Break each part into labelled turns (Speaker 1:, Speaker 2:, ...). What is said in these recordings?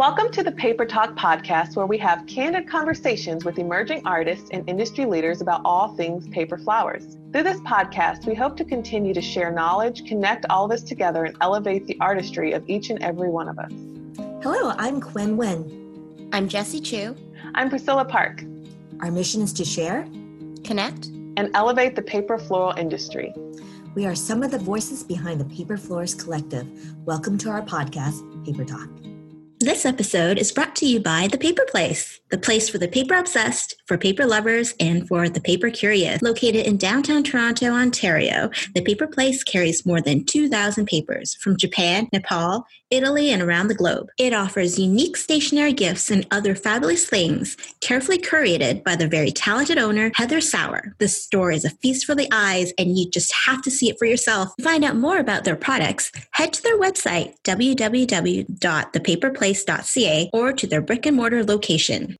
Speaker 1: Welcome to the Paper Talk podcast, where we have candid conversations with emerging artists and industry leaders about all things paper flowers. Through this podcast, we hope to continue to share knowledge, connect all of us together, and elevate the artistry of each and every one of us.
Speaker 2: Hello, I'm Quinn Wen.
Speaker 3: I'm Jessie Chu.
Speaker 1: I'm Priscilla Park.
Speaker 2: Our mission is to share,
Speaker 3: connect,
Speaker 1: and elevate the paper floral industry.
Speaker 2: We are some of the voices behind the Paper Florist Collective. Welcome to our podcast, Paper Talk.
Speaker 3: This episode is brought to you by The Paper Place, the place for the paper obsessed, for paper lovers, and for the paper curious. Located in downtown Toronto, Ontario, The Paper Place carries more than 2,000 papers from Japan, Nepal, Italy, and around the globe. It offers unique stationery gifts and other fabulous things, carefully curated by the very talented owner, Heather Sauer. The store is a feast for the eyes, and you just have to see it for yourself. To find out more about their products, head to their website, www.thepaperplace place.ca or to their brick and mortar location.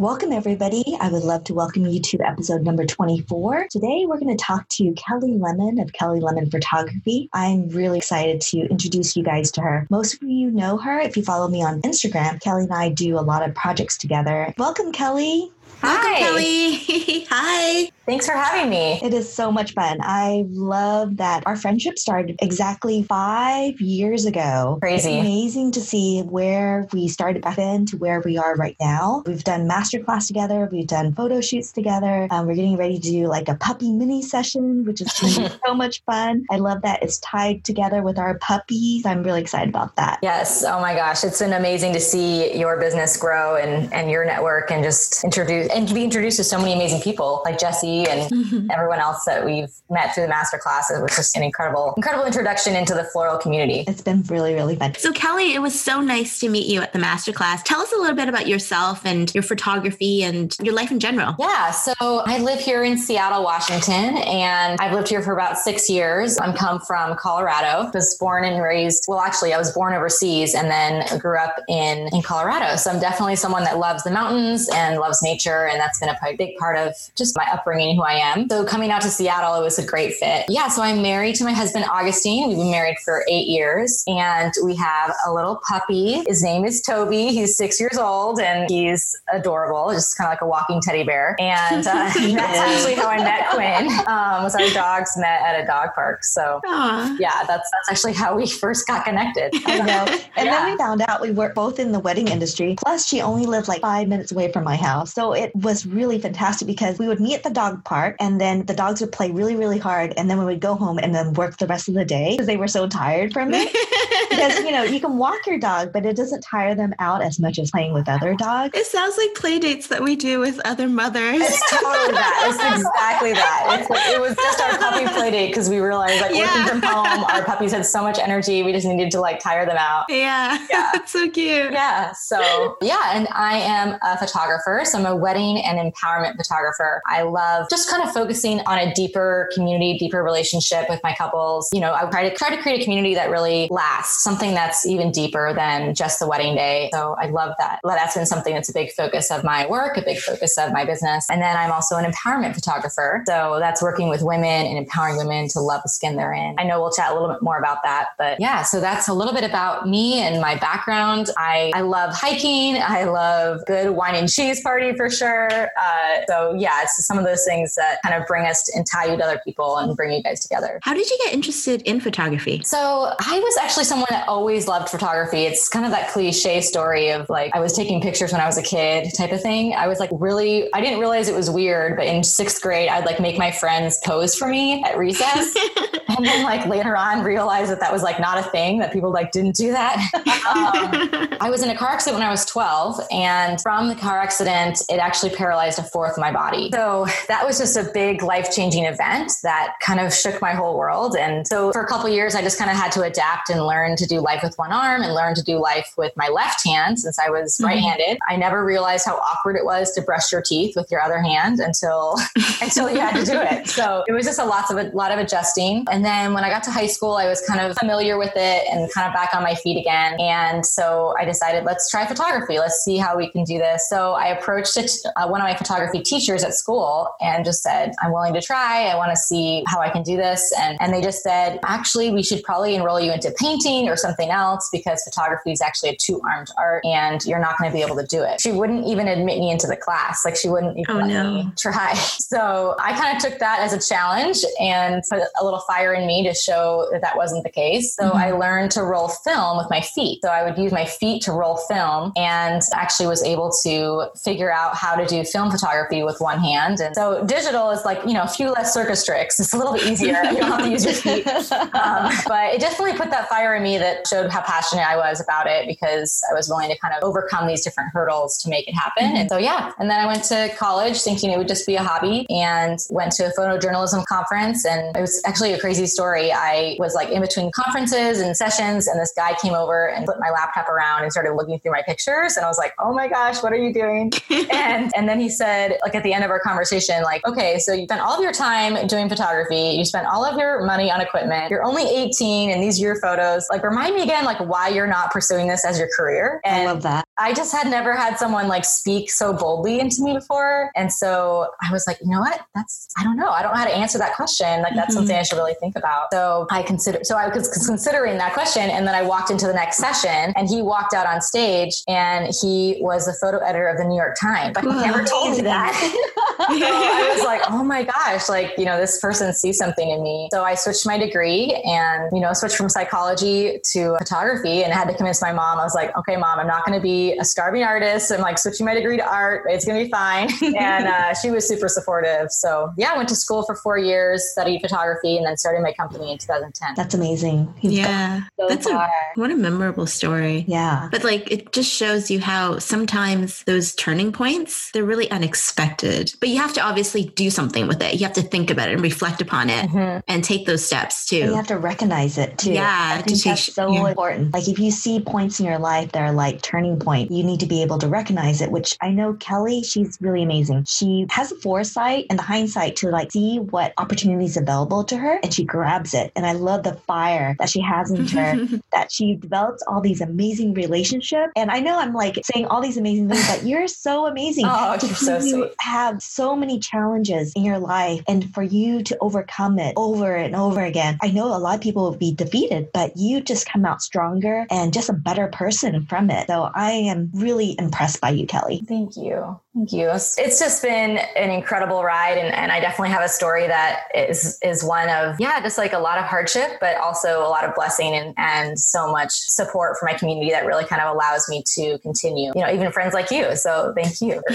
Speaker 2: Welcome, everybody. I would love to welcome you to episode number 24. Today, we're going to talk to Kelly Lemon of Kelly Lemon Photography. I'm really excited to introduce you guys to her. Most of you know her if you follow me on Instagram. Kelly and I do a lot of projects together. Welcome, Kelly.
Speaker 3: Welcome, Hi. Kelly. Hi.
Speaker 4: Thanks for having me.
Speaker 2: It is so much fun. I love that our friendship started exactly five years ago.
Speaker 4: Crazy.
Speaker 2: It's amazing to see where we started back then to where we are right now. We've done masterclass together. We've done photo shoots together. Um, we're getting ready to do like a puppy mini session, which is so much fun. I love that it's tied together with our puppies. I'm really excited about that.
Speaker 4: Yes. Oh my gosh. It's been amazing to see your business grow and, and your network and just introduce and to be introduced to so many amazing people like Jessie and mm-hmm. everyone else that we've met through the master classes, was just an incredible, incredible introduction into the floral community.
Speaker 2: It's been really, really fun.
Speaker 3: So, Kelly, it was so nice to meet you at the master class. Tell us a little bit about yourself and your photography and your life in general.
Speaker 4: Yeah. So, I live here in Seattle, Washington, and I've lived here for about six years. I'm come from Colorado. Was born and raised. Well, actually, I was born overseas and then grew up in in Colorado. So, I'm definitely someone that loves the mountains and loves nature, and that's been a big part of just my upbringing, who I am. So coming out to Seattle, it was a great fit. Yeah, so I'm married to my husband, Augustine. We've been married for eight years and we have a little puppy. His name is Toby. He's six years old and he's adorable, just kind of like a walking teddy bear. And uh, that's actually how I met Quinn. Um, was our dogs met at a dog park. So Aww. yeah, that's that's actually how we first got connected.
Speaker 2: I know. And yeah. then we found out we were both in the wedding industry. Plus, she only lived like five minutes away from my house. So it was really fantastic because we would meet at the dog park park and then the dogs would play really really hard and then we would go home and then work the rest of the day because they were so tired from it. Because you know you can walk your dog but it doesn't tire them out as much as playing with other dogs.
Speaker 3: It sounds like play dates that we do with other mothers.
Speaker 4: It's totally that. It's exactly that. It's, it was just our puppy play date because we realized like yeah. working from home our puppies had so much energy we just needed to like tire them out.
Speaker 3: Yeah, yeah. that's so cute.
Speaker 4: Yeah. So yeah. And i am a photographer so i'm a wedding and empowerment photographer i love just kind of focusing on a deeper community, deeper relationship with my couples. You know, I try to try to create a community that really lasts, something that's even deeper than just the wedding day. So I love that. That's been something that's a big focus of my work, a big focus of my business. And then I'm also an empowerment photographer. So that's working with women and empowering women to love the skin they're in. I know we'll chat a little bit more about that, but yeah, so that's a little bit about me and my background. I, I love hiking. I love good wine and cheese party for sure. Uh, so yeah, it's some of those things that kind of bring us and tie you to other people and bring you guys together.
Speaker 3: How did you get interested in photography?
Speaker 4: So I was actually someone that always loved photography. It's kind of that cliche story of like I was taking pictures when I was a kid type of thing. I was like really, I didn't realize it was weird, but in sixth grade, I'd like make my friends pose for me at recess. and then like later on realize that that was like not a thing that people like didn't do that. um, I was in a car accident when I was 12 and from the car accident, it actually paralyzed a fourth of my body. So that was just a big life changing event that kind of shook my whole world. And so for a couple years, I just kind of had to adapt and learn to do life with one arm and learn to do life with my left hand since I was mm-hmm. right handed. I never realized how awkward it was to brush your teeth with your other hand until, until you had to do it. So it was just a lot of, a lot of adjusting. And then when I got to high school, I was kind of familiar with it and kind of back on my feet again. And so I decided, let's try photography. Let's see how we can do this. So I approached a to uh, one of my photography teachers at school and just said, I'm willing to try. I want to see how I can do this. And, and they just said, actually, we should probably enroll you into painting or something else because photography is actually a two armed art and you're not going to be able to do it. She wouldn't even admit me into the class. Like she wouldn't even
Speaker 3: oh,
Speaker 4: let
Speaker 3: no.
Speaker 4: me try. So I kind of took that as a challenge and put a little fire in me to show that that wasn't the case. So mm-hmm. I learned to roll film with my feet. So I would use my feet to roll film and actually was able to figure out how to do film photography with one hand. And so digital is like, you know, a few less circus tricks. It's a little bit easier. you don't have to use your feet. Um, but it definitely put that fire in me that showed how passionate I was about it because I was willing to kind of overcome these different hurdles to make it happen. Mm-hmm. And so, yeah. And then I went to college thinking it would just be a hobby and went to a photojournalism conference. And it was actually a crazy story. I was like in between conferences and sessions, and this guy came over and put my laptop around and started looking through my pictures. And I was like, oh my gosh, what are you doing? and, and then he said, like at the end of our conversation, like, okay, so you spent all of your time doing photography, you spent all of your money on equipment, you're only 18 and these are your photos. Like, remind me again, like, why you're not pursuing this as your career.
Speaker 2: And I love that.
Speaker 4: I just had never had someone like speak so boldly into me before. And so I was like, you know what? That's, I don't know. I don't know how to answer that question. Like, that's mm-hmm. something I should really think about. So I consider, so I was considering that question. And then I walked into the next session and he walked out on stage and he was the photo editor of the New York Times. But he never told me that. so I was like, oh my gosh, like, you know, this person sees something in me. So I switched my degree and, you know, switched from psychology to photography and I had to convince my mom. I was like, okay, mom, I'm not going to be a starving artist. I'm like switching my degree to art. It's going to be fine. and uh, she was super supportive. So yeah, I went to school for four years, studied photography, and then started my company in 2010.
Speaker 2: That's amazing.
Speaker 3: You've yeah. So That's far. a, what a memorable story.
Speaker 2: Yeah.
Speaker 3: But like, it just shows you how sometimes those turning points, they're really unexpected, but you have to obviously do something with it. You have to think about it and reflect upon it mm-hmm. and take those steps too.
Speaker 2: And you have to recognize it too.
Speaker 3: Yeah.
Speaker 2: I think that's so yeah. important. Like if you see points in your life that are like turning point, you need to be able to recognize it, which I know Kelly, she's really amazing. She has the foresight and the hindsight to like see what opportunities available to her and she grabs it. And I love the fire that she has in her, that she develops all these amazing relationships. And I know I'm like saying all these amazing things, but you're so amazing.
Speaker 4: Oh, you're so sweet.
Speaker 2: have so many challenges in your life and for you to overcome it over and over again. I know a lot of people will be defeated, but you just come out stronger and just a better person from it. So I am really impressed by you, Kelly.
Speaker 4: Thank you. Thank you. It's just been an incredible ride. And, and I definitely have a story that is, is one of, yeah, just like a lot of hardship, but also a lot of blessing and, and so much support for my community that really kind of allows me to continue, you know, even friends like you. So thank you.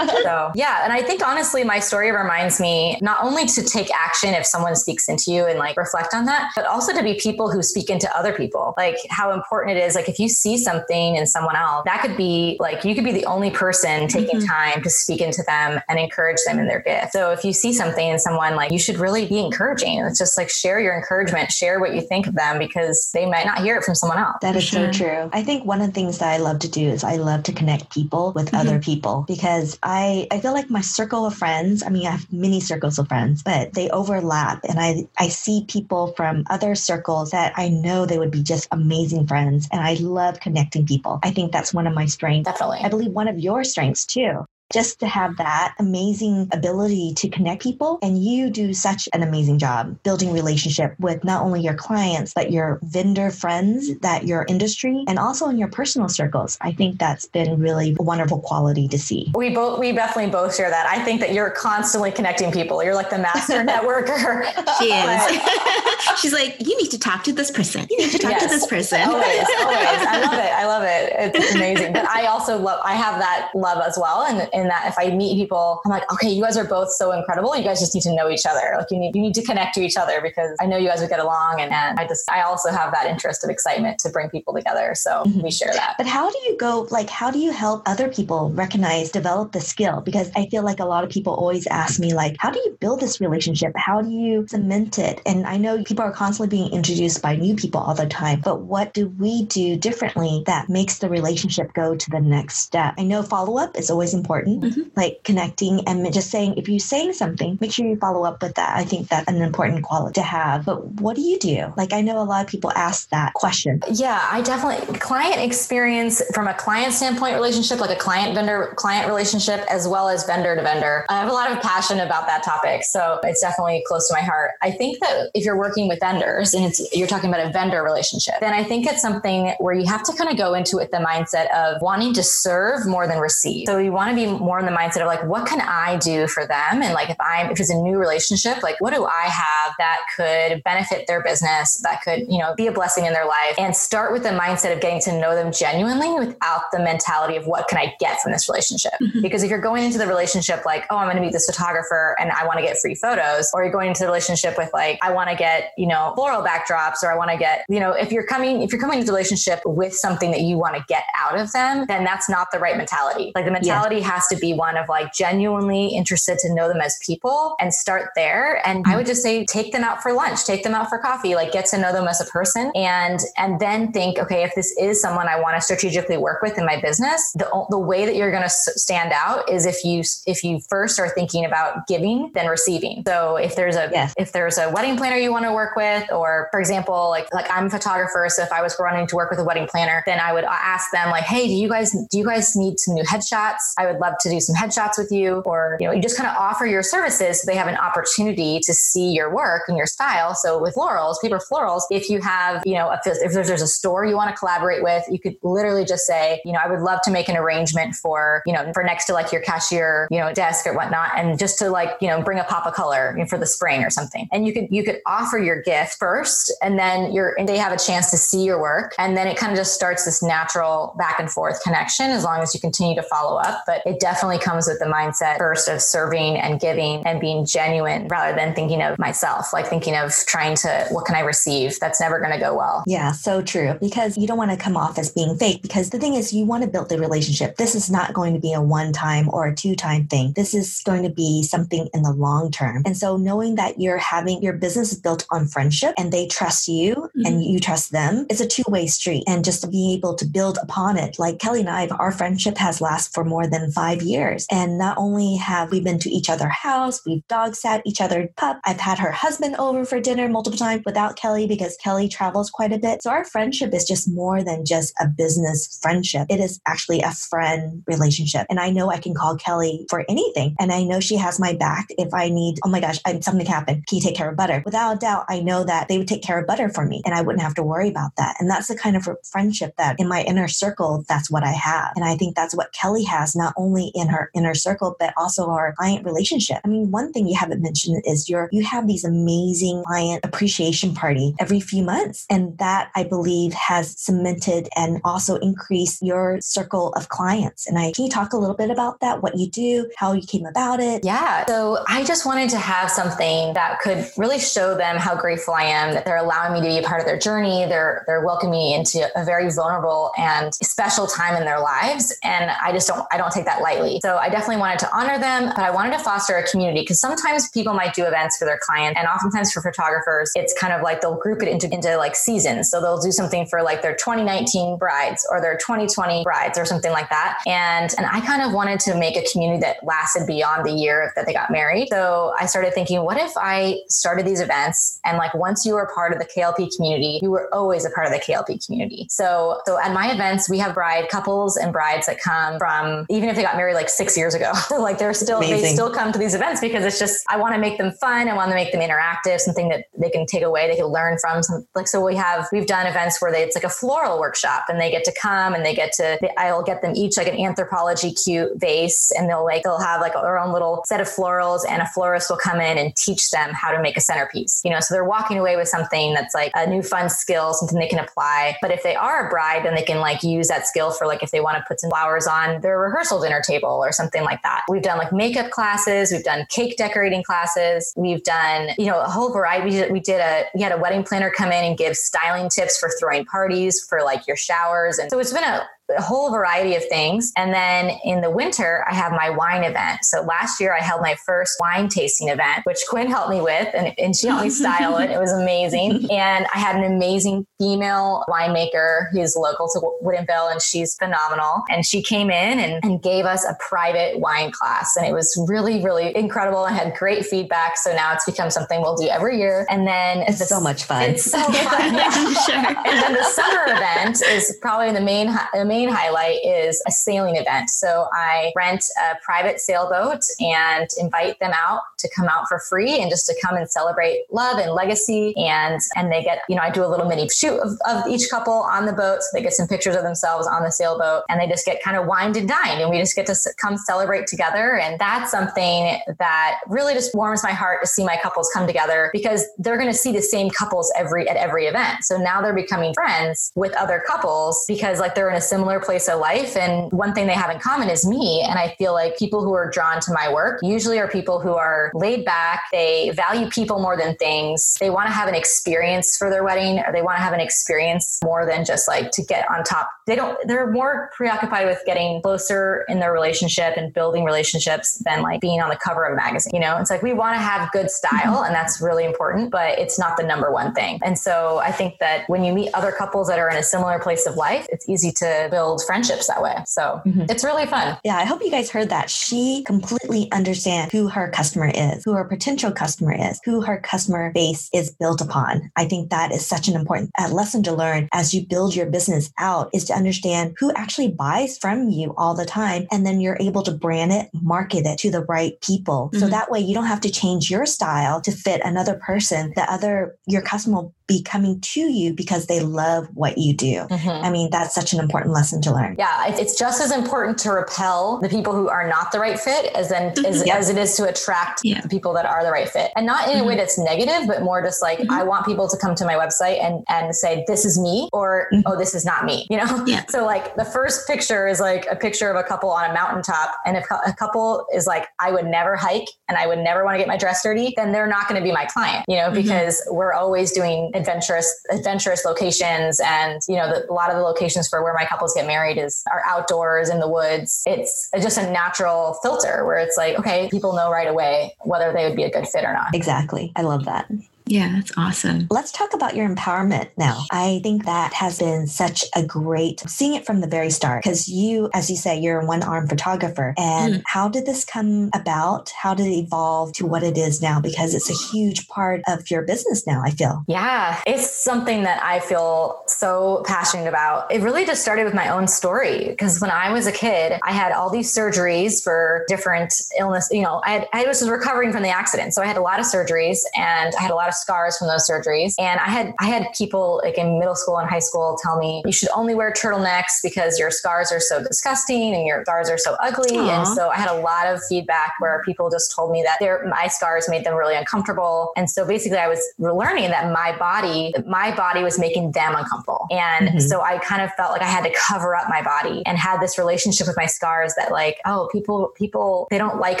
Speaker 4: so yeah. And I think honestly, my story reminds me not only to take action if someone speaks into you and like reflect on that, but also to be people who speak into other people. Like how important it is. Like if you see something in someone else, that could be like, you could be the only person taking mm-hmm. time to speak into them and encourage them in their gift. So if you see something in someone, like you should really be encouraging. It's just like share your encouragement, share what you think of them because they might not hear it from someone else.
Speaker 2: That is sure. so true. I think one of the things that I love to do is I love to connect people with mm-hmm. other people because I, I feel like my circle of friends, I mean, I have many circles of friends, but they overlap. And I, I see people from other circles that I know they would be just amazing friends. And I love connecting people. I think that's one of my strengths.
Speaker 4: Definitely.
Speaker 2: I believe one of your strengths too just to have that amazing ability to connect people and you do such an amazing job building relationship with not only your clients but your vendor friends that your industry and also in your personal circles. I think that's been really a wonderful quality to see.
Speaker 4: We both we definitely both share that. I think that you're constantly connecting people. You're like the master networker.
Speaker 3: She is. She's like you need to talk to this person. You need to talk yes. to this person.
Speaker 4: Always always. I love it. I love it. It's amazing. But i also love i have that love as well and in that if I meet people, I'm like, okay, you guys are both so incredible. You guys just need to know each other. Like you need you need to connect to each other because I know you guys would get along and, and I just I also have that interest of excitement to bring people together. So mm-hmm. we share that.
Speaker 2: But how do you go like how do you help other people recognize, develop the skill? Because I feel like a lot of people always ask me like, how do you build this relationship? How do you cement it? And I know people are constantly being introduced by new people all the time, but what do we do differently that makes the relationship go to the next step. I know follow up is always important, mm-hmm. like connecting and just saying, if you're saying something, make sure you follow up with that. I think that's an important quality to have. But what do you do? Like, I know a lot of people ask that question.
Speaker 4: Yeah, I definitely, client experience from a client standpoint relationship, like a client vendor client relationship, as well as vendor to vendor. I have a lot of passion about that topic. So it's definitely close to my heart. I think that if you're working with vendors and it's, you're talking about a vendor relationship, then I think it's something where you have to kind of go into it the mindset of wanting to serve more than receive. So you want to be more in the mindset of like, what can I do for them? And like, if I'm, if it's a new relationship, like, what do I have that could benefit their business, that could, you know, be a blessing in their life? And start with the mindset of getting to know them genuinely without the mentality of what can I get from this relationship? Mm-hmm. Because if you're going into the relationship like, oh, I'm going to meet this photographer and I want to get free photos, or you're going into the relationship with like, I want to get, you know, floral backdrops, or I want to get, you know, if you're coming, if you're coming into the relationship with something that you want to get out of them, then that's not the right mentality. Like the mentality yeah. has to be one of like genuinely interested to know them as people and start there. And mm-hmm. I would just say take them out for lunch, take them out for coffee, like get to know them as a person and and then think, okay, if this is someone I want to strategically work with in my business, the the way that you're going to stand out is if you if you first are thinking about giving then receiving. So if there's a yes. if there's a wedding planner you want to work with or for example, like like I'm a photographer, so if I was running to work with a wedding planner, then I would ask them like, "Hey, do you guys do you guys need some new headshots? I would love to do some headshots with you." Or you know, you just kind of offer your services so they have an opportunity to see your work and your style. So with florals, paper florals, if you have you know a, if there's, there's a store you want to collaborate with, you could literally just say, you know, I would love to make an arrangement for you know for next to like your cashier you know desk or whatnot, and just to like you know bring a pop of color for the spring or something. And you could you could offer your gift first, and then you're and they have a chance to see your work, and then it kind of just starts this natural back and forth connection as long as you continue to follow up. But it definitely comes with the mindset first of serving and giving and being genuine rather than thinking of myself, like thinking of trying to, what can I receive? That's never going to go well.
Speaker 2: Yeah, so true. Because you don't want to come off as being fake. Because the thing is, you want to build the relationship. This is not going to be a one time or a two time thing. This is going to be something in the long term. And so knowing that you're having your business built on friendship and they trust you mm-hmm. and you trust them, it's a two way street. And just to be able to build upon it, like Kelly and I, our friendship has lasted for more than five years. And not only have we been to each other's house, we've dog sat each other pup. I've had her husband over for dinner multiple times without Kelly because Kelly travels quite a bit. So our friendship is just more than just a business friendship. It is actually a friend relationship. And I know I can call Kelly for anything. And I know she has my back if I need, oh my gosh, I'm, something happened. Can you take care of butter? Without a doubt, I know that they would take care of butter for me and I wouldn't have to worry about that. And that's the kind of friendship that in my inner circle, that's what I have. And I think that's what Kelly has, not only in her inner circle, but also our client relationship. I mean, one thing you haven't mentioned is your, you have these amazing client appreciation party every few months. And that I believe has cemented and also increased your circle of clients. And I, can you talk a little bit about that? What you do, how you came about it?
Speaker 4: Yeah. So I just wanted to have something that could really show them how grateful I am that they're allowing me to be a part of their journey. They're, they're welcoming me into a very vulnerable and special time in their lives. And I just don't, I don't take that lightly. So I definitely wanted to honor them, but I wanted to foster a community because sometimes people might do events for their client and oftentimes for photographers, it's kind of like they'll group it into, into like seasons. So they'll do something for like their 2019 brides or their 2020 brides or something like that. And, and I kind of wanted to make a community that lasted beyond the year that they got married. So I started thinking, what if I started these events and like once you were part of the KLP community, you were always a part of the KLP community. So, so at my events, we have bride couples and brides that come from, even if they got married like six years ago, like they're still, Amazing. they still come to these events because it's just, I want to make them fun. I want to make them interactive, something that they can take away, they can learn from. Some, like, so we have, we've done events where they, it's like a floral workshop and they get to come and they get to, they, I'll get them each like an Anthropologie cute vase and they'll like, they'll have like their own little set of florals and a florist will come in and teach them how to make a centerpiece, you know, so they're walking away with something that's like a new fun skill, something they can apply. But if they are a bride, then they can like use that skill for like if they want to put some flowers on their rehearsal dinner table or something like that. We've done like makeup classes, we've done cake decorating classes, we've done, you know, a whole variety. We did, we did a, we had a wedding planner come in and give styling tips for throwing parties for like your showers. And so it's been a, a whole variety of things. And then in the winter, I have my wine event. So last year I held my first wine tasting event, which Quinn helped me with and, and she helped me style it. It was amazing. And I had an amazing female winemaker who's local to Woodinville and she's phenomenal. And she came in and, and gave us a private wine class. And it was really, really incredible. I had great feedback. So now it's become something we'll do every year. And then
Speaker 2: it's the, so much fun.
Speaker 4: It's so fun. yeah, sure. And then the summer event is probably the main, the main highlight is a sailing event. So I rent a private sailboat and invite them out to come out for free and just to come and celebrate love and legacy. And, and they get, you know, I do a little mini shoot of, of each couple on the boat. So they get some pictures of themselves on the sailboat and they just get kind of wined and dined and we just get to come celebrate together. And that's something that really just warms my heart to see my couples come together because they're going to see the same couples every, at every event. So now they're becoming friends with other couples because like they're in a similar place of life. And one thing they have in common is me. And I feel like people who are drawn to my work usually are people who are laid back. They value people more than things. They want to have an experience for their wedding or they want to have an experience more than just like to get on top. They don't, they're more preoccupied with getting closer in their relationship and building relationships than like being on the cover of a magazine. You know, it's like we want to have good style mm-hmm. and that's really important, but it's not the number one thing. And so I think that when you meet other couples that are in a similar place of life, it's easy to build friendships that way. So mm-hmm. it's really fun.
Speaker 2: Yeah, I hope you guys heard that. She completely understands who her customer is, who her potential customer is, who her customer base is built upon. I think that is such an important lesson to learn as you build your business out is to understand who actually buys from you all the time. And then you're able to brand it, market it to the right people. Mm-hmm. So that way you don't have to change your style to fit another person. The other, your customer will be coming to you because they love what you do. Mm-hmm. I mean, that's such an important lesson to learn.
Speaker 4: Yeah, it's just as important to repel the people who are not the right fit as then mm-hmm. as, as, it is to attract yeah. the people that are the right fit. And not in mm-hmm. a way mm-hmm. that's negative, but more just like mm-hmm. I want people to come to my website and and say this is me or oh this is not me. You know? Yeah. So like the first picture is like a picture of a couple on a mountaintop, and if a couple is like I would never hike and I would never want to get my dress dirty, then they're not going to be my client. You know, mm-hmm. because we're always doing adventurous adventurous locations and you know the, a lot of the locations for where my couples get married is are outdoors in the woods it's uh, just a natural filter where it's like okay people know right away whether they would be a good fit or not
Speaker 2: exactly i love that
Speaker 3: yeah, that's awesome.
Speaker 2: Let's talk about your empowerment now. I think that has been such a great seeing it from the very start because you, as you say, you're a one arm photographer. And mm. how did this come about? How did it evolve to what it is now? Because it's a huge part of your business now, I feel.
Speaker 4: Yeah, it's something that I feel so passionate about. It really just started with my own story because when I was a kid, I had all these surgeries for different illness. You know, I, had, I was recovering from the accident. So I had a lot of surgeries and I had a lot of scars from those surgeries. And I had I had people like in middle school and high school tell me you should only wear turtlenecks because your scars are so disgusting and your scars are so ugly. Aww. And so I had a lot of feedback where people just told me that their my scars made them really uncomfortable. And so basically I was learning that my body, my body was making them uncomfortable. And mm-hmm. so I kind of felt like I had to cover up my body and had this relationship with my scars that like, oh, people people they don't like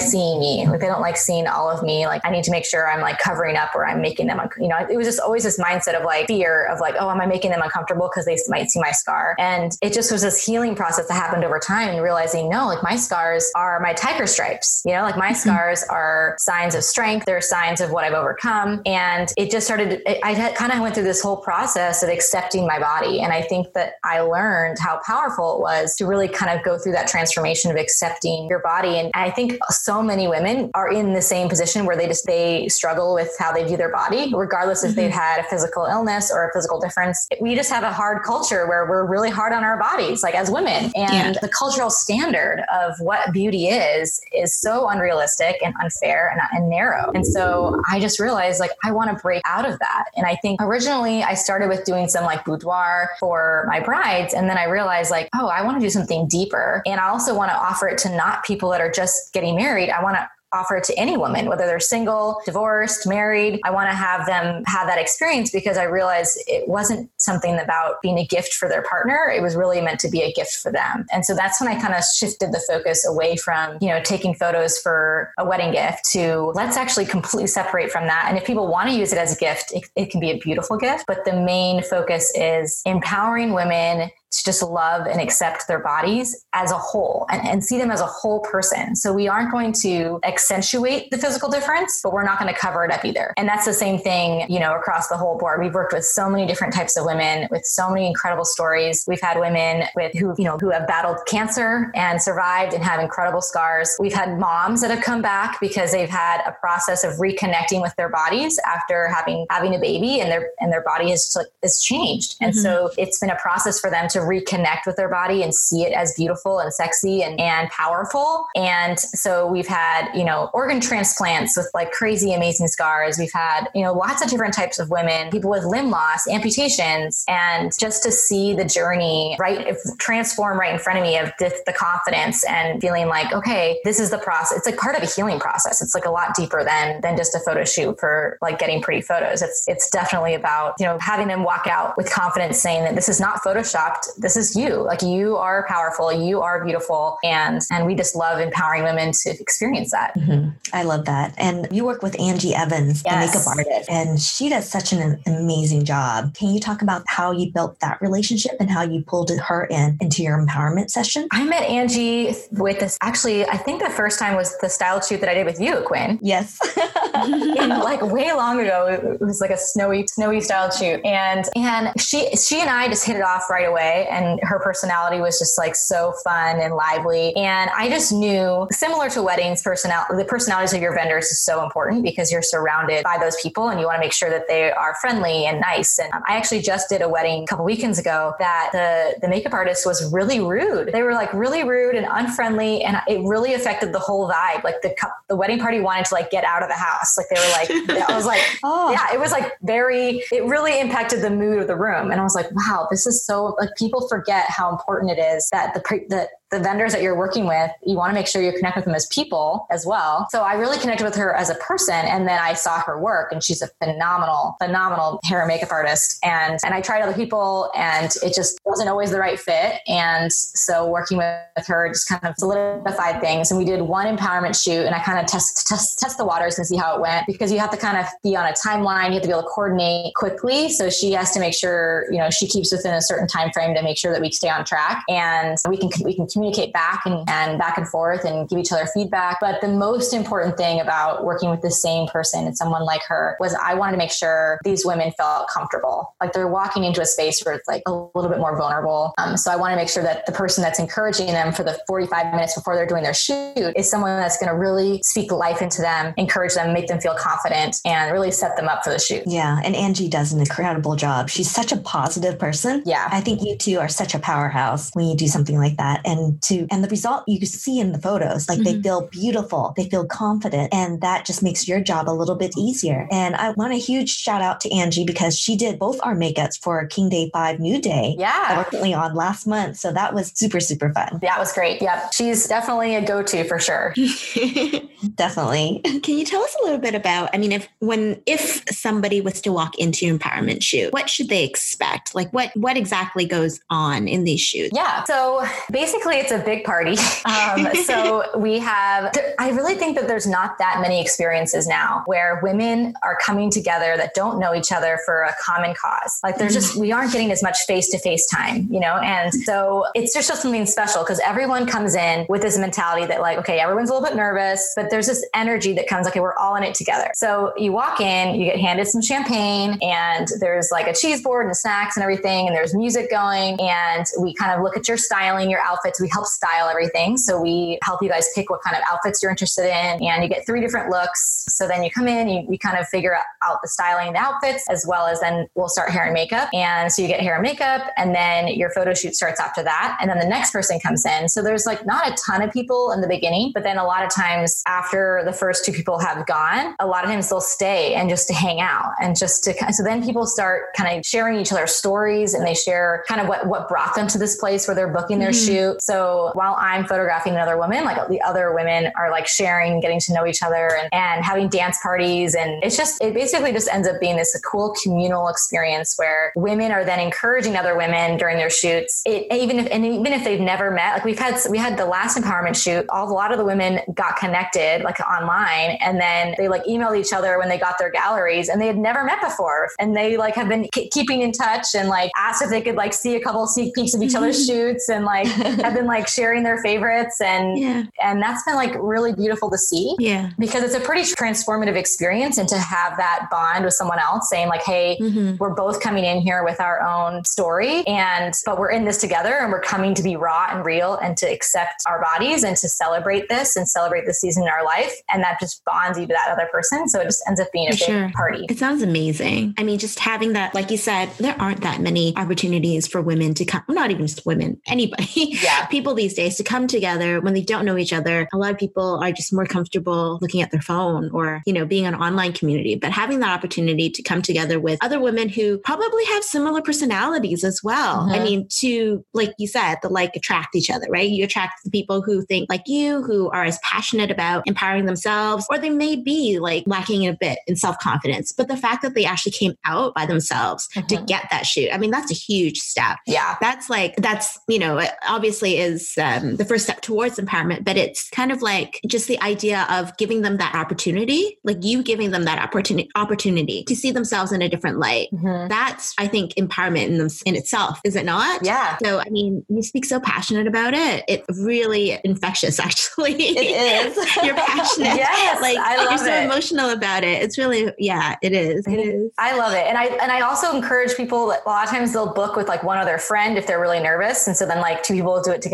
Speaker 4: seeing me. Like they don't like seeing all of me. Like I need to make sure I'm like covering up or I'm making them, you know, it was just always this mindset of like fear of like, oh, am I making them uncomfortable because they might see my scar? And it just was this healing process that happened over time and realizing, no, like my scars are my tiger stripes, you know, like my mm-hmm. scars are signs of strength. They're signs of what I've overcome. And it just started, I kind of went through this whole process of accepting my body. And I think that I learned how powerful it was to really kind of go through that transformation of accepting your body. And I think so many women are in the same position where they just, they struggle with how they view their body regardless if mm-hmm. they've had a physical illness or a physical difference. We just have a hard culture where we're really hard on our bodies, like as women. And yeah. the cultural standard of what beauty is, is so unrealistic and unfair and, and narrow. And so I just realized like, I want to break out of that. And I think originally I started with doing some like boudoir for my brides. And then I realized like, oh, I want to do something deeper. And I also want to offer it to not people that are just getting married. I want to offer to any woman, whether they're single, divorced, married. I want to have them have that experience because I realized it wasn't something about being a gift for their partner. It was really meant to be a gift for them. And so that's when I kind of shifted the focus away from, you know, taking photos for a wedding gift to let's actually completely separate from that. And if people want to use it as a gift, it, it can be a beautiful gift. But the main focus is empowering women to just love and accept their bodies as a whole and, and see them as a whole person. So we aren't going to accentuate the physical difference, but we're not going to cover it up either. And that's the same thing, you know, across the whole board. We've worked with so many different types of women with so many incredible stories. We've had women with who, you know, who have battled cancer and survived and have incredible scars. We've had moms that have come back because they've had a process of reconnecting with their bodies after having having a baby and their and their body has has changed. And mm-hmm. so it's been a process for them to reconnect with their body and see it as beautiful and sexy and, and powerful. And so we've had, you know, organ transplants with like crazy amazing scars. We've had, you know, lots of different types of women, people with limb loss, amputations, and just to see the journey right transform right in front of me of the, the confidence and feeling like, okay, this is the process. It's like part of a healing process. It's like a lot deeper than than just a photo shoot for like getting pretty photos. It's it's definitely about, you know, having them walk out with confidence saying that this is not photoshopped. This is you. Like you are powerful, you are beautiful, and and we just love empowering women to experience that.
Speaker 2: Mm-hmm. I love that. And you work with Angie Evans, yes. the makeup artist, and she does such an amazing job. Can you talk about how you built that relationship and how you pulled her in into your empowerment session?
Speaker 4: I met Angie with this. Actually, I think the first time was the style shoot that I did with you, Quinn.
Speaker 2: Yes,
Speaker 4: like way long ago. It was like a snowy, snowy style shoot, and and she she and I just hit it off right away, and her personality was just like so fun and lively, and I just knew similar to weddings, personal the personalities of your vendors is so important because you're surrounded by those people, and you want to make sure that they are friendly and nice. And um, I actually just did a wedding a couple weekends ago that the the makeup artist was really rude. They were like really rude and unfriendly, and it really affected the whole vibe. Like the the wedding party wanted to like get out of the house. Like they were like, I was like, oh. yeah, it was like very. It really impacted the mood of the room, and I was like, wow, this is so like people forget how important it is that the that the vendors that you're working with, you want to make sure you connect with them as people as well. So I really connected with her as a person. And then I saw her work and she's a phenomenal, phenomenal hair and makeup artist. And, and I tried other people and it just wasn't always the right fit. And so working with her just kind of solidified things. And we did one empowerment shoot and I kind of test, test, test the waters and see how it went because you have to kind of be on a timeline. You have to be able to coordinate quickly. So she has to make sure, you know, she keeps within a certain time frame to make sure that we stay on track and we can, we can communicate back and, and back and forth and give each other feedback. But the most important thing about working with the same person and someone like her was I wanted to make sure these women felt comfortable. Like they're walking into a space where it's like a little bit more vulnerable. Um, so I want to make sure that the person that's encouraging them for the 45 minutes before they're doing their shoot is someone that's going to really speak life into them, encourage them, make them feel confident, and really set them up for the shoot.
Speaker 2: Yeah. And Angie does an incredible job. She's such a positive person.
Speaker 4: Yeah.
Speaker 2: I think you two are such a powerhouse when you do something like that. And to and the result you see in the photos like mm-hmm. they feel beautiful they feel confident and that just makes your job a little bit easier. And i want a huge shout out to angie because she did both our makeups for king day 5 new day
Speaker 4: yeah.
Speaker 2: recently on last month so that was super super fun.
Speaker 4: That was great. Yep she's definitely a go-to for sure.
Speaker 2: Definitely.
Speaker 3: Can you tell us a little bit about i mean if when if somebody was to walk into empowerment shoot what should they expect? Like what what exactly goes on in these shoots
Speaker 4: yeah so basically it's a big party. Um, so we have, I really think that there's not that many experiences now where women are coming together that don't know each other for a common cause. Like there's just, we aren't getting as much face to face time, you know? And so it's just something special because everyone comes in with this mentality that like, okay, everyone's a little bit nervous, but there's this energy that comes, okay, we're all in it together. So you walk in, you get handed some champagne and there's like a cheese board and snacks and everything. And there's music going and we kind of look at your styling, your outfits. We help style everything. So we help you guys pick what kind of outfits you're interested in, and you get three different looks. So then you come in, you, you kind of figure out the styling and the outfits, as well as then we'll start hair and makeup. And so you get hair and makeup, and then your photo shoot starts after that. And then the next person comes in. So there's like not a ton of people in the beginning, but then a lot of times after the first two people have gone, a lot of times they'll stay and just to hang out and just to, so then people start kind of sharing each other's stories and they share kind of what, what brought them to this place where they're booking their mm-hmm. shoot. So so while I'm photographing another woman, like the other women are like sharing, getting to know each other and, and having dance parties. And it's just, it basically just ends up being this cool communal experience where women are then encouraging other women during their shoots. It, even if, and even if they've never met, like we've had, we had the last empowerment shoot, all, a lot of the women got connected like online and then they like emailed each other when they got their galleries and they had never met before. And they like have been k- keeping in touch and like asked if they could like see a couple sneak peeks of each other's shoots and like have been like sharing their favorites. And, yeah. and that's been like really beautiful to see.
Speaker 3: Yeah.
Speaker 4: Because it's a pretty transformative experience and to have that bond with someone else saying like, Hey, mm-hmm. we're both coming in here with our own story and, but we're in this together and we're coming to be raw and real and to accept our bodies and to celebrate this and celebrate the season in our life. And that just bonds you to that other person. So it just ends up being a For big sure. party.
Speaker 3: It sounds amazing. I mean, just having that, like you said, there aren't that many opportunities for women to come, not even just women, anybody, yeah. people these days to come together when they don't know each other. A lot of people are just more comfortable looking at their phone or, you know, being an online community, but having that opportunity to come together with other women who probably have similar personalities as well. Mm-hmm. I mean, to, like you said, the like attract each other, right? You attract the people who think like you, who are as passionate about empowering themselves, or they may be like lacking a bit in self confidence. But the fact that they actually came out by themselves mm-hmm. to get that shoot, I mean, that's a huge step.
Speaker 4: Yeah.
Speaker 3: That's like, that's, you know, obviously is um, the first step towards empowerment, but it's kind of like just the idea of giving them that opportunity, like you giving them that opportunity, opportunity to see themselves in a different light. Mm-hmm. That's, I think, empowerment in, them, in itself, is it not?
Speaker 4: Yeah.
Speaker 3: So, I mean, you speak so passionate about it. It really infectious, actually.
Speaker 4: It is.
Speaker 3: you're passionate.
Speaker 4: yes,
Speaker 3: like
Speaker 4: I love
Speaker 3: you're so emotional about it. It's really, yeah, it is. It is.
Speaker 4: I love it, and I and I also encourage people. A lot of times they'll book with like one other friend if they're really nervous, and so then like two people will do it together.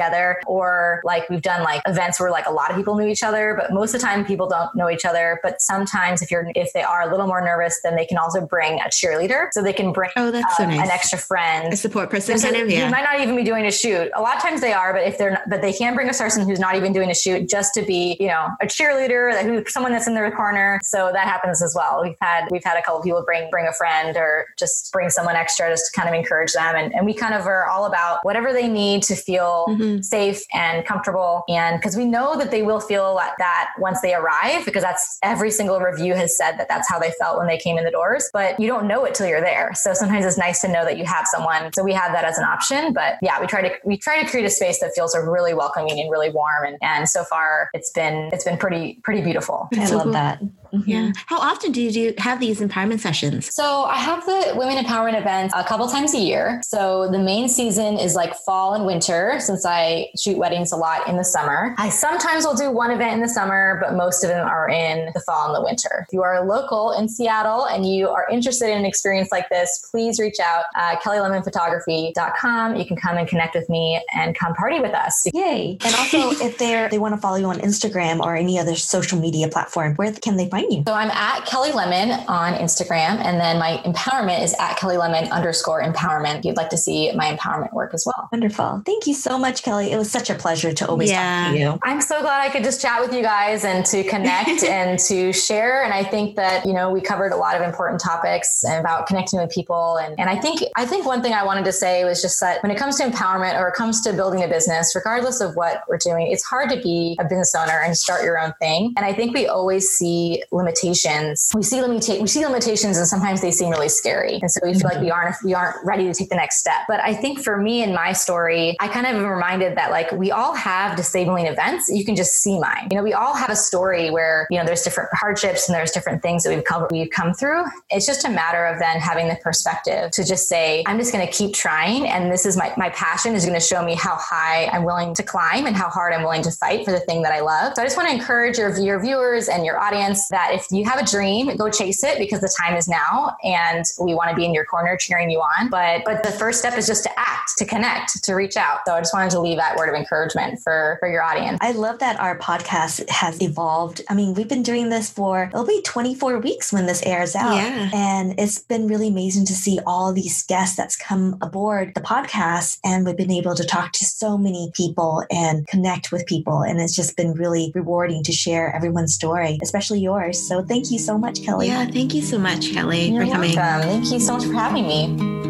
Speaker 4: Or like we've done like events where like a lot of people knew each other, but most of the time people don't know each other. But sometimes if you're if they are a little more nervous, then they can also bring a cheerleader, so they can bring
Speaker 3: oh that's so um, nice.
Speaker 4: an extra friend,
Speaker 3: a support person. Kind of, yeah.
Speaker 4: You might not even be doing a shoot. A lot of times they are, but if they're not, but they can bring a person who's not even doing a shoot just to be you know a cheerleader, who someone that's in their corner. So that happens as well. We've had we've had a couple people bring bring a friend or just bring someone extra just to kind of encourage them. And, and we kind of are all about whatever they need to feel mm-hmm. Mm. safe and comfortable. And because we know that they will feel like that once they arrive, because that's every single review has said that that's how they felt when they came in the doors. But you don't know it till you're there. So sometimes it's nice to know that you have someone. So we have that as an option. But yeah, we try to we try to create a space that feels really welcoming and really warm. And, and so far it's been it's been pretty pretty beautiful.
Speaker 2: I love that.
Speaker 3: Mm-hmm. Yeah. How often do you do have these empowerment sessions?
Speaker 4: So I have the women empowerment events a couple times a year. So the main season is like fall and winter since I shoot weddings a lot in the summer. I sometimes will do one event in the summer, but most of them are in the fall and the winter. If you are local in Seattle and you are interested in an experience like this, please reach out uh, kellylemonphotography.com. You can come and connect with me and come party with us.
Speaker 2: Yay. And also if they're they want to follow you on Instagram or any other social media platform, where can they find find you?
Speaker 4: So I'm at Kelly Lemon on Instagram, and then my empowerment is at Kelly Lemon underscore empowerment. If you'd like to see my empowerment work as well.
Speaker 2: Wonderful. Thank you so much, Kelly. It was such a pleasure to always yeah. talk to you.
Speaker 4: I'm so glad I could just chat with you guys and to connect and to share. And I think that, you know, we covered a lot of important topics about connecting with people. And, and I think, I think one thing I wanted to say was just that when it comes to empowerment or it comes to building a business, regardless of what we're doing, it's hard to be a business owner and start your own thing. And I think we always see limitations. We see limita- we see limitations and sometimes they seem really scary. And so we feel mm-hmm. like we aren't we aren't ready to take the next step. But I think for me in my story, I kind of am reminded that like we all have disabling events. You can just see mine. You know, we all have a story where, you know, there's different hardships and there's different things that we've come we've come through. It's just a matter of then having the perspective to just say, I'm just gonna keep trying and this is my my passion is gonna show me how high I'm willing to climb and how hard I'm willing to fight for the thing that I love. So I just want to encourage your, your viewers and your audience that if you have a dream, go chase it because the time is now and we want to be in your corner cheering you on. But but the first step is just to act, to connect, to reach out. So I just wanted to leave that word of encouragement for for your audience.
Speaker 2: I love that our podcast has evolved. I mean, we've been doing this for it'll be 24 weeks when this airs out.
Speaker 3: Yeah.
Speaker 2: And it's been really amazing to see all these guests that's come aboard the podcast and we've been able to talk to so many people and connect with people and it's just been really rewarding to share everyone's story, especially yours. So thank you so much, Kelly.
Speaker 3: Yeah, thank you so much, Kelly,
Speaker 4: You're
Speaker 3: for coming.
Speaker 4: Welcome. Thank you so much for having me.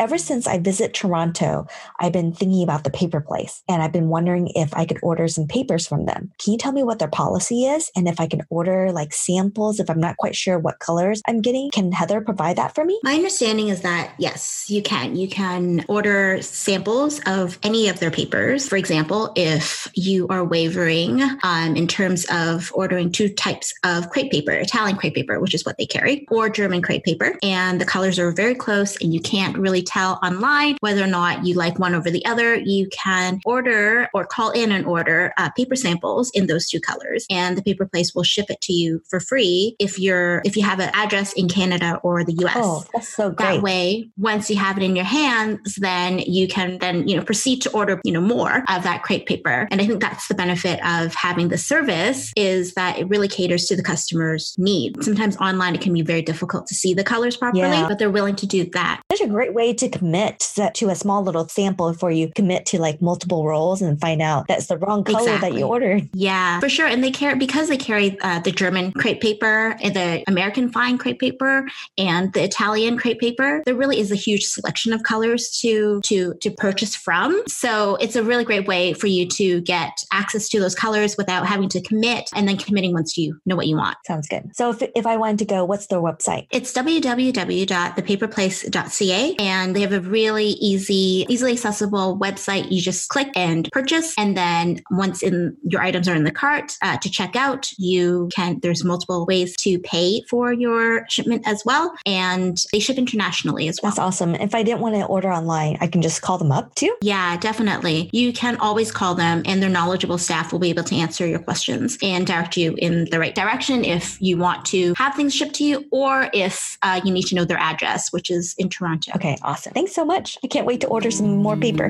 Speaker 2: Ever since I visit Toronto, I've been thinking about the paper place and I've been wondering if I could order some papers from them. Can you tell me what their policy is and if I can order like samples if I'm not quite sure what colors I'm getting? Can Heather provide that for me?
Speaker 3: My understanding is that yes, you can. You can order samples of any of their papers. For example, if you are wavering um, in terms of ordering two types of crepe paper, Italian crepe paper, which is what they carry, or German crepe paper, and the colors are very close and you can't really tell online whether or not you like one over the other, you can order or call in and order uh, paper samples in those two colors, and the paper place will ship it to you for free if you're if you have an address in Canada or the U.S.
Speaker 2: Oh, that's so great.
Speaker 3: That way, once you have it in your hands, then you can then you know proceed to order you know more of that crepe paper. And I think that's the benefit of having the service is that it really caters to the customer's need. Sometimes online it can be very difficult to see the colors properly,
Speaker 2: Yeah.
Speaker 3: but they're willing to do that.
Speaker 2: Such a great way to commit to- to a small little sample before you commit to like multiple rolls and find out that's the wrong color that you ordered.
Speaker 3: Yeah, for sure. And they carry because they carry uh, the German crepe paper, and the American fine crepe paper, and the Italian crepe paper. There really is a huge selection of colors to to to purchase from. So it's a really great way for you to get access to those colors without having to commit, and then committing once you know what you want.
Speaker 2: Sounds good. So if, if I wanted to go, what's their website?
Speaker 3: It's www.thepaperplace.ca and they have a really easy, easily accessible website. You just click and purchase. And then once in your items are in the cart uh, to check out, you can, there's multiple ways to pay for your shipment as well. And they ship internationally as well.
Speaker 2: That's awesome. If I didn't want to order online, I can just call them up too.
Speaker 3: Yeah, definitely. You can always call them, and their knowledgeable staff will be able to answer your questions and direct you in the right direction if you want to have things shipped to you or if uh, you need to know their address, which is in Toronto.
Speaker 2: Okay, awesome. Thanks so much. I can't wait to order some more paper.